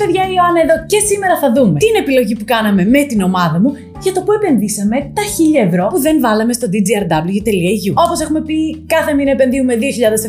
παιδιά, η Ιωάννα εδώ και σήμερα θα δούμε. Την επιλογή που κάναμε με την ομάδα μου για το που επενδύσαμε τα 1000 ευρώ που δεν βάλαμε στο dgrw.eu. Όπως έχουμε πει, κάθε μήνα επενδύουμε 2000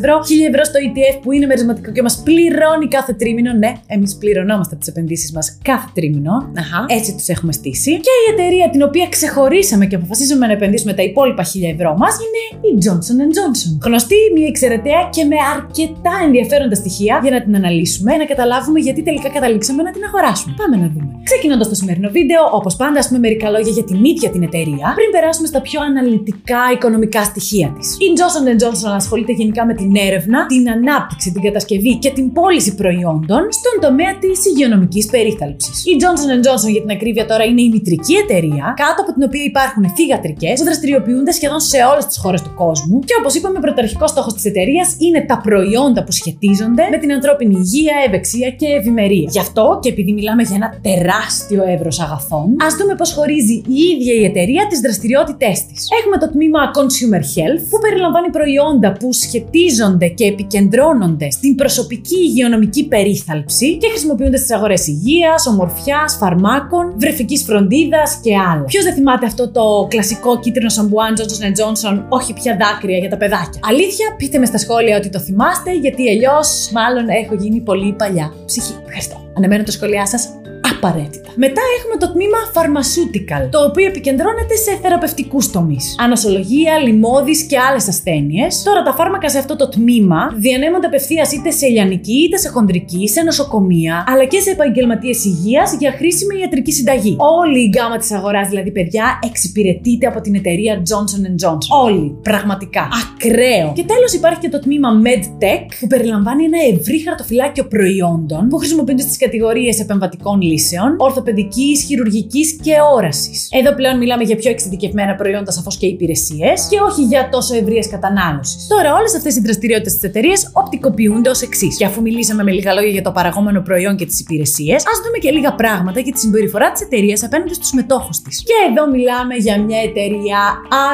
ευρώ, 1000 ευρώ στο ETF που είναι μερισματικό και μας πληρώνει κάθε τρίμηνο. Ναι, εμείς πληρωνόμαστε τις επενδύσεις μας κάθε τρίμηνο. Αχα. Έτσι τους έχουμε στήσει. Και η εταιρεία την οποία ξεχωρίσαμε και αποφασίσαμε να επενδύσουμε τα υπόλοιπα 1000 ευρώ μας είναι η Johnson Johnson. Γνωστή, μια εξαιρετέα και με αρκετά ενδιαφέροντα στοιχεία για να την αναλύσουμε, να καταλάβουμε γιατί τελικά καταλήξαμε να την αγοράσουμε. Πάμε να δούμε. Ξεκινώντας το σημερινό βίντεο, όπως πάντα, ας πούμε μερικά λόγια για την ίδια την εταιρεία, πριν περάσουμε στα πιο αναλυτικά οικονομικά στοιχεία της. Η Johnson Johnson ασχολείται γενικά με την έρευνα, την ανάπτυξη, την κατασκευή και την πώληση προϊόντων στον τομέα της υγειονομικής περίθαλψης. Η Johnson Johnson, για την ακρίβεια τώρα, είναι η μητρική εταιρεία, κάτω από την οποία υπάρχουν θηγατρικέ που δραστηριοποιούνται σχεδόν σε όλες τις χώρες του κόσμου και όπως είπαμε, πρωταρχικός στόχος της εταιρείας είναι τα προϊόντα που σχετίζονται με την ανθρώπινη υγεία, ευεξία και ευημερία. Γι' αυτό και επειδή μιλάμε για ένα τεράστιο εύρος αγαθών, ας δούμε πώς χωρίζει η ίδια η εταιρεία τις δραστηριότητές της. Έχουμε το τμήμα Consumer Health, που περιλαμβάνει προϊόντα που σχετίζονται και επικεντρώνονται στην προσωπική υγειονομική περίθαλψη και χρησιμοποιούνται στις αγορές υγείας, ομορφιάς, φαρμάκων, βρεφικής φροντίδας και άλλα. Ποιος δεν θυμάται αυτό το κλασικό κίτρινο σαμπουάν Johnson Johnson, όχι πια δάκρυα για τα παιδάκια; Αλήθεια, πείτε με στα σχόλια ότι το θυμάστε, γιατί αλλιώς μάλλον έχω γίνει πολύ παλιά. Ψυχή. Ευχαριστώ. Αναμένω τα σχόλιά σας απαραίτητα. Μετά έχουμε το τμήμα Pharmaceutical, το οποίο επικεντρώνεται σε θεραπευτικούς τομείς. Ανασολογία, λοιμώδεις και άλλες ασθένειες. Τώρα τα φάρμακα σε αυτό το τμήμα διανέμονται απευθείας είτε σε λιανική, είτε σε χοντρική, σε νοσοκομεία, αλλά και σε επαγγελματίες υγείας για χρήσιμη ιατρική συνταγή. Όλη η γκάμα της αγοράς, δηλαδή παιδιά, εξυπηρετείται από την εταιρεία Johnson Johnson. Όλη. Πραγματικά. Ακραίο. Και τέλος υπάρχει και το τμήμα MedTech, που περιλαμβάνει ένα ευρύ χαρτοφυλάκιο προϊόντων που χρησιμοποιούνται στις κατηγορίες επεμβατικών λύσεων λύσεων, ορθοπαιδικής, χειρουργικής και όρασης. Εδώ πλέον μιλάμε για πιο εξειδικευμένα προϊόντα σαφώς και υπηρεσίες και όχι για τόσο ευρείες κατανάλωσης. Τώρα, όλες αυτές οι δραστηριότητες της εταιρείας οπτικοποιούνται ως εξής. Και αφού μιλήσαμε με λίγα λόγια για το παραγόμενο προϊόν και τις υπηρεσίες, ας δούμε και λίγα πράγματα για τη συμπεριφορά της εταιρείας απέναντι στους μετόχους της. Και εδώ μιλάμε για μια εταιρεία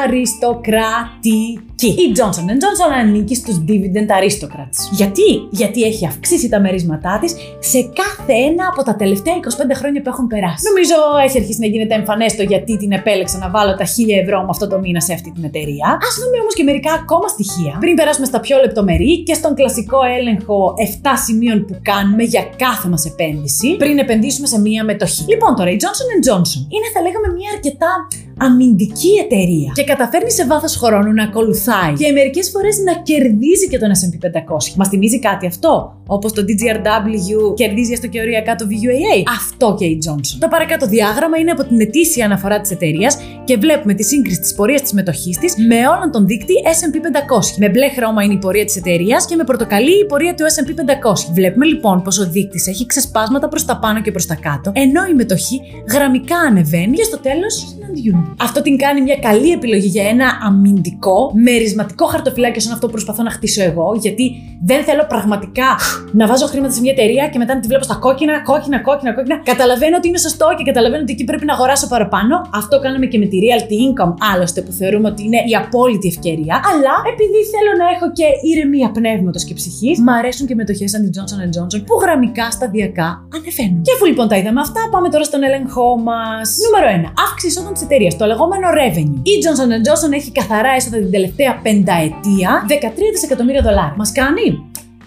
αριστοκρατική. Η Johnson Johnson ανήκει στους dividend aristocrats. Γιατί; Γιατί έχει αυξήσει τα μερίσματά της σε κάθε ένα από τα τελευταία 25 χρόνια που έχουν περάσει. Νομίζω έχει αρχίσει να γίνεται εμφανές το γιατί την επέλεξα να βάλω τα 1000 ευρώ με αυτό το μήνα σε αυτή την εταιρεία. Α δούμε όμως και μερικά ακόμα στοιχεία πριν περάσουμε στα πιο λεπτομερή και στον κλασικό έλεγχο 7 σημείων που κάνουμε για κάθε μας επένδυση πριν επενδύσουμε σε μία μετοχή. Λοιπόν, τώρα η Johnson Johnson είναι, θα λέγαμε, μια αρκετά αμυντική εταιρεία και καταφέρνει σε βάθος χρόνου να ακολουθάει και μερικές φορές να κερδίζει και τον SP 500. Μας θυμίζει κάτι αυτό, όπως το DGRW κερδίζει έστω και οριακά το VUAA. Αυτό και η Johnson. Το παρακάτω διάγραμμα είναι από την ετήσια αναφορά της εταιρείας και βλέπουμε τη σύγκριση της πορείας της μετοχής της με όλον τον δείκτη SP 500. Με μπλε χρώμα είναι η πορεία της εταιρείας και με πορτοκαλί η πορεία του SP 500. Βλέπουμε λοιπόν πως ο δείκτης έχει ξεσπάσματα προς τα πάνω και προς τα κάτω, ενώ η μετοχή γραμμικά ανεβαίνει και στο τέλος συναντιούνται. Αυτό την κάνει μια καλή επιλογή για ένα αμυντικό, μερισματικό χαρτοφυλάκιο σαν αυτό που προσπαθώ να χτίσω εγώ, γιατί δεν θέλω πραγματικά να βάζω χρήματα σε μια εταιρεία και μετά να τη βλέπω στα κόκκινα, κόκκινα, κόκκινα, κόκκινα. Καταλαβαίνω ότι είναι σωστό και καταλαβαίνω ότι εκεί πρέπει να αγοράσω παραπάνω. Αυτό κάναμε και με τη realty income, άλλωστε που θεωρούμε ότι είναι η απόλυτη ευκαιρία. Αλλά επειδή θέλω να έχω και ηρεμία πνεύματος και ψυχής, μ' αρέσουν και μετοχές σαν τη Johnson Johnson που γραμμικά σταδιακά ανεβαίνουν. Και αφού λοιπόν τα είδαμε αυτά, πάμε τώρα στον έλεγχό μας. Νούμερο 1. Αύξηση εισόδων της εταιρείας το λεγόμενο revenue. Η Johnson Johnson έχει καθαρά έσοδα την τελευταία πενταετία 13 δισεκατομμύρια δολάρια. Μας κάνει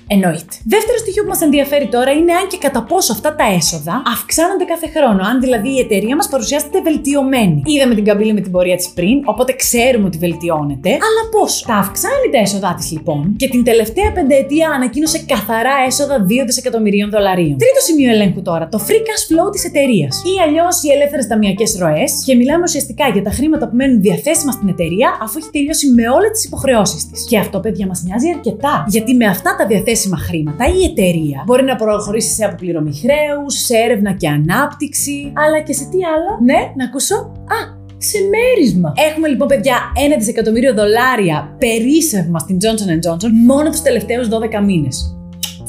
Εννοείται. Δεύτερο στοιχείο που μας ενδιαφέρει τώρα είναι αν και κατά πόσο αυτά τα έσοδα αυξάνονται κάθε χρόνο. Αν δηλαδή η εταιρεία μας παρουσιάζεται βελτιωμένη. Είδαμε την καμπύλη με την πορεία της πριν, οπότε ξέρουμε ότι βελτιώνεται. Αλλά πόσο. Τα αυξάνει τα έσοδά της λοιπόν και την τελευταία πενταετία ανακοίνωσε καθαρά έσοδα 2 δισεκατομμυρίων δολαρίων. Τρίτο σημείο ελέγχου τώρα, το free cash flow της εταιρείας. Ή αλλιώς οι ελεύθερες ταμιακές ροές και μιλάμε ουσιαστικά για τα χρήματα που μένουν διαθέσιμα στην εταιρεία αφού έχει τελειώσει με όλες τις υποχρεώσεις της. Και αυτό, παιδιά, μας νοιάζει αρκετά. Γιατί με αυτά τα διαθέσιμα διαθέσιμα χρήματα, η εταιρεία μπορεί να προχωρήσει σε αποπληρωμή χρέου, σε έρευνα και ανάπτυξη, αλλά και σε τι άλλο; Ναι, να ακούσω. Α, σε μέρισμα. Έχουμε λοιπόν, παιδιά, ένα δισεκατομμύριο δολάρια περίσσευμα στην Johnson Johnson μόνο τους τελευταίους 12 μήνες.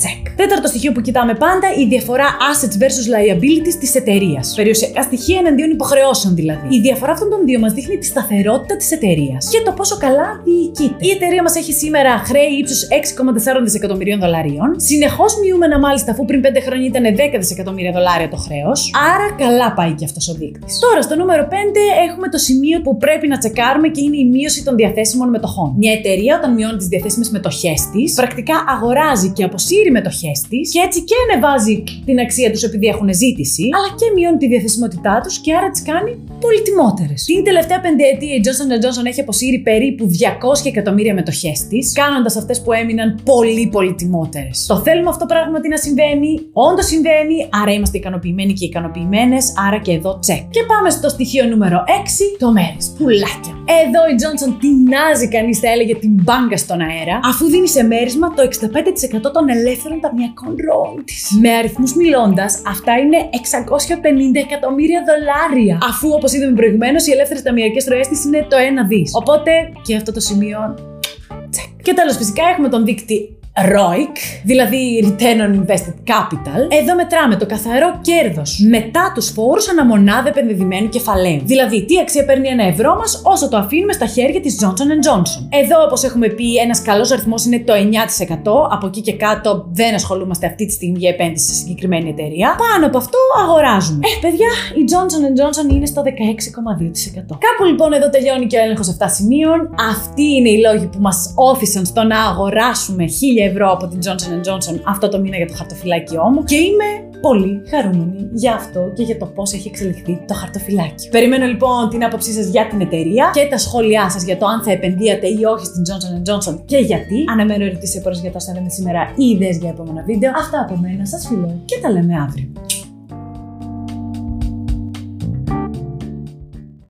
Check. Τέταρτο στοιχείο που κοιτάμε πάντα, η διαφορά assets versus liabilities της εταιρείας. Περιουσιακά στοιχεία εναντίον υποχρεώσεων δηλαδή. Η διαφορά αυτών των δύο μας δείχνει τη σταθερότητα της εταιρείας και το πόσο καλά διοικείται. Η εταιρεία μας έχει σήμερα χρέη ύψους 6,4 δισεκατομμυρίων δολαρίων. Συνεχώς μειούμενα μάλιστα αφού πριν 5 χρόνια ήταν 10 δισεκατομμύρια δολάρια το χρέος. Άρα καλά πάει και αυτός ο δείκτης. Τώρα στο νούμερο 5 έχουμε το σημείο που πρέπει να τσεκάρουμε και είναι η μείωση των διαθέσιμων μετοχών. Μια εταιρεία όταν μειώνει τις διαθέσιμες μετοχές της, πρακτικά αγοράζει και αποσύρει μετοχές της και έτσι και ανεβάζει την αξία τους επειδή έχουν ζήτηση, αλλά και μειώνει τη διαθεσιμότητά τους και άρα τις κάνει πολυτιμότερε. Την τελευταία πενταετία η Johnson Johnson έχει αποσύρει περίπου 200 εκατομμύρια μετοχές της, κάνοντας αυτές που έμειναν πολύ πολυτιμότερε. Το θέλουμε αυτό πράγματι να συμβαίνει, όντως συμβαίνει, άρα είμαστε ικανοποιημένοι και ικανοποιημένες, άρα και εδώ τσεκ. Και πάμε στο στοιχείο νούμερο 6, το μέρε. Πουλάκια. Εδώ η Johnson τεινάζει κανείς, θα έλεγε την μπάγκα στον αέρα, αφού δίνει σε μέρισμα το 65% των ελεύθερων ταμιακών ροών της. Με αριθμούς μιλώντας, αυτά είναι 650 εκατομμύρια δολάρια. Αφού, όπως είδαμε προηγουμένως, οι ελεύθερες ταμιακές ροές της είναι το 1 δις. Οπότε και αυτό το σημείο. Τσεκ. Και τέλος, φυσικά έχουμε τον δείκτη ROIC, δηλαδή Return on Invested Capital. Εδώ μετράμε το καθαρό κέρδος μετά τους φόρους αναμονάδα επενδυμένου κεφαλαίου. Δηλαδή, τι αξία παίρνει ένα ευρώ μας όσο το αφήνουμε στα χέρια της Johnson Johnson. Εδώ, όπως έχουμε πει, ένας καλός αριθμός είναι το 9%. Από εκεί και κάτω δεν ασχολούμαστε αυτή τη στιγμή για επένδυση σε συγκεκριμένη εταιρεία. Πάνω από αυτό αγοράζουμε. Ε, παιδιά, η Johnson Johnson είναι στο 16,2%. Κάπου λοιπόν εδώ τελειώνει και ο έλεγχος 7 σημείων. Αυτοί είναι οι λόγοι που μας όθησαν στο να αγοράσουμε 1000 ευρώ από την Johnson Johnson αυτό το μήνα για το χαρτοφυλάκιό μου και είμαι πολύ χαρούμενη για αυτό και για το πώς έχει εξελιχθεί το χαρτοφυλάκιο. Περιμένω λοιπόν την άποψή σας για την εταιρεία και τα σχόλιά σας για το αν θα επενδύατε ή όχι στην Johnson Johnson και γιατί. Αναμένω ερωτήσεις σε πρόσφατα για το σήμερα ή ιδέες για επόμενα βίντεο. Αυτά από μένα, σας φιλώ και τα λέμε αύριο.